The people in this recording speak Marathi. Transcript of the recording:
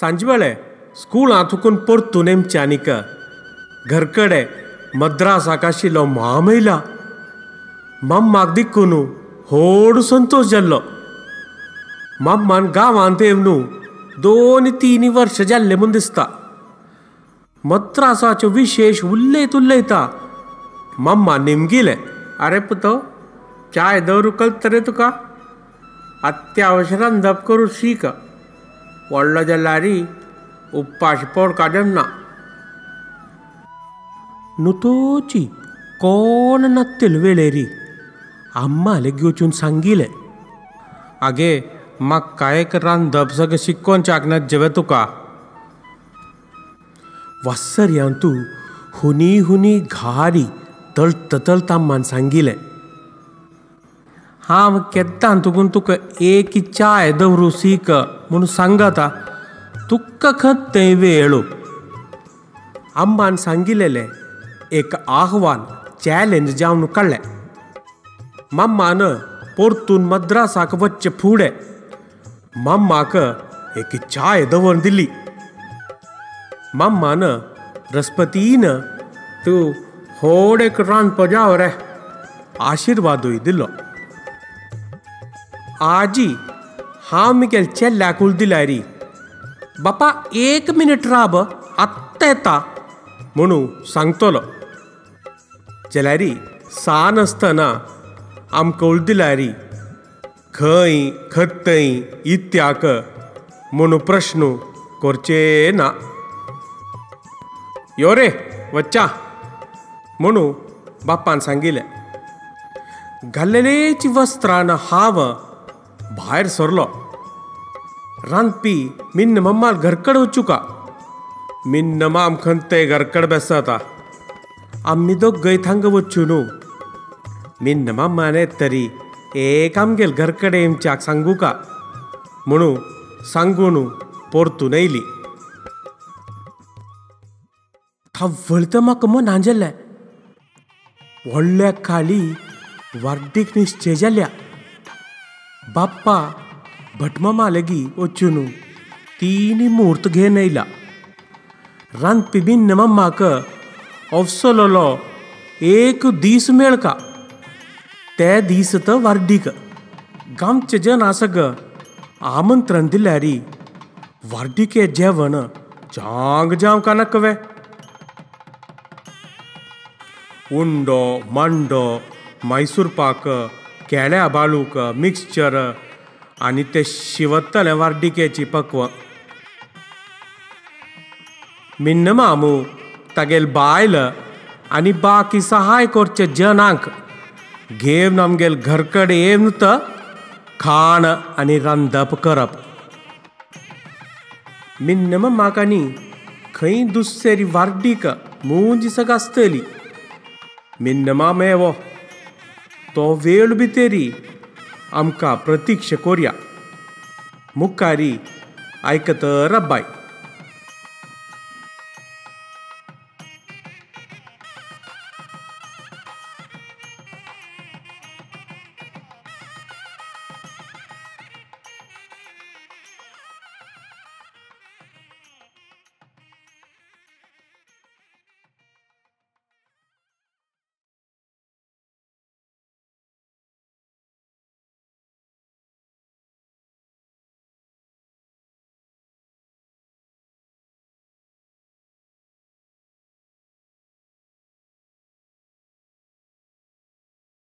सांजे वेळे स्कूल हातूकून परतून नेमचे आनीक घरकडे मद्रासाक आशिल्लो म्हामयला मम्माक दिक्कून होड संतोश जाल्लो मम्मान गांवांत येव न्हू दोन तीन वर्ष जाल्ले म्हूण दिसता मद्रासाचो विशेश उलयत उलयता मम्मा निमगिले आरे पुतो चाय दवरू कळत रे तुका अत्यावश्य रांदप करू शीक व्हडलो जाल्यारी उप्पाश पोड काडन ना नुतोची कोण नात्तील वेळेरी आम्माले घेवचून सांगिले आगे म्हाक कांयक रांदप सगळें शिकोवन चाकनात जेवे तुका वासर्यान तूं हुनी हुनी घारी तळत तळत आम्मान सांगिलें ಹಾವ ಕೆತ್ತಾನ್ ತುಗುನ್ ತುಕ ಏಕಿಚ್ಚಾ ಎದವ್ರು ಸೀಕ ಮುನು ಸಂಗತ ತುಕ್ಕ ಕತ್ತೈವೆ ಏಳು. ಅಂಬಾನ್ ಸಂಗಿಲೆಲೆ ಏಕ ಆಹ್ವಾನ್ ಚಾಲೆಂಜ್ ಜಾವ್ನು ಕಳ್ಳೆ. ಮಮ್ಮಾನ ಪೊರ್ತುನ್ ಮದ್ರಾಸಾಕ ವಚ್ಚ ಪೂಡೆ. ಮಮ್ಮಾಕ ಏಕೆ ಚಾ ಎದವನ್ ದಿಲ್ಲಿ. ಮಮ್ಮಾನ ರಸ್ಪತೀನ ತು ಹೋಡೆಕ್ ರಾನ್ ಪಜಾವರೆ ಆಶೀರ್ವಾದ ಇದಿಲ್ಲೋ. आजी हांव मिगेल चेल्ल्याक उल बापा एक मिनीट राब आत्ता येता म्हणू सांगतलो। जेलारी सान आसतना आमकां उल खंय खत्तय इत्याक। म्हणू प्रश्न करचे ना। यो रे वच्चा। म्हणू बापान सांगिलें। घाल्लेलेची वस्त्रान हांव भायर सरलो. रांदपी मिन्न मम्माल घरकड वचूका मिन्न माम खंते घरकड बेसता. आम्ही दोग थांग वच्चू न्हू मिन्न मम्मान येत तरी एक आमगेल घरकडे येमच्याक सांगू का? म्हणू सांगून परतून येयली थव्वळत म्हाका मन जाल्लें व्हडल्या काळी वाड्डीक निश्चय जाल्या बाप्पा भटमामा लेगी वचून तीनी मुहूर्त घेन येयला रांदपी बिन्न मम्माक अवसलोलो एक दीस मेळका ते दीस तर वाड्डीक गांवचे जन आसग आमंत्रण दिल्यारी वाड्डीके जेवण जांग जावं का नकवे उंडो मांडो मैसूर पाक केळ्या बाळूक मिक्सचर आनी ते शिवत्तले वार्डिकेची पक्व. मिन्न मामू तागेल बायल आनी बाकी सहाय करचे जनांक. घेवन आमगेल घरकडे येवन त खाण आनी रांदप करप. मिन्न म्हाकानी खंय दुसरी वार्डीक मूंज सग आसतली मिन्न मामेवो तो वेळ भितरी आमकां प्रतीक्ष कोरया मुखारी आयकत रब्बाय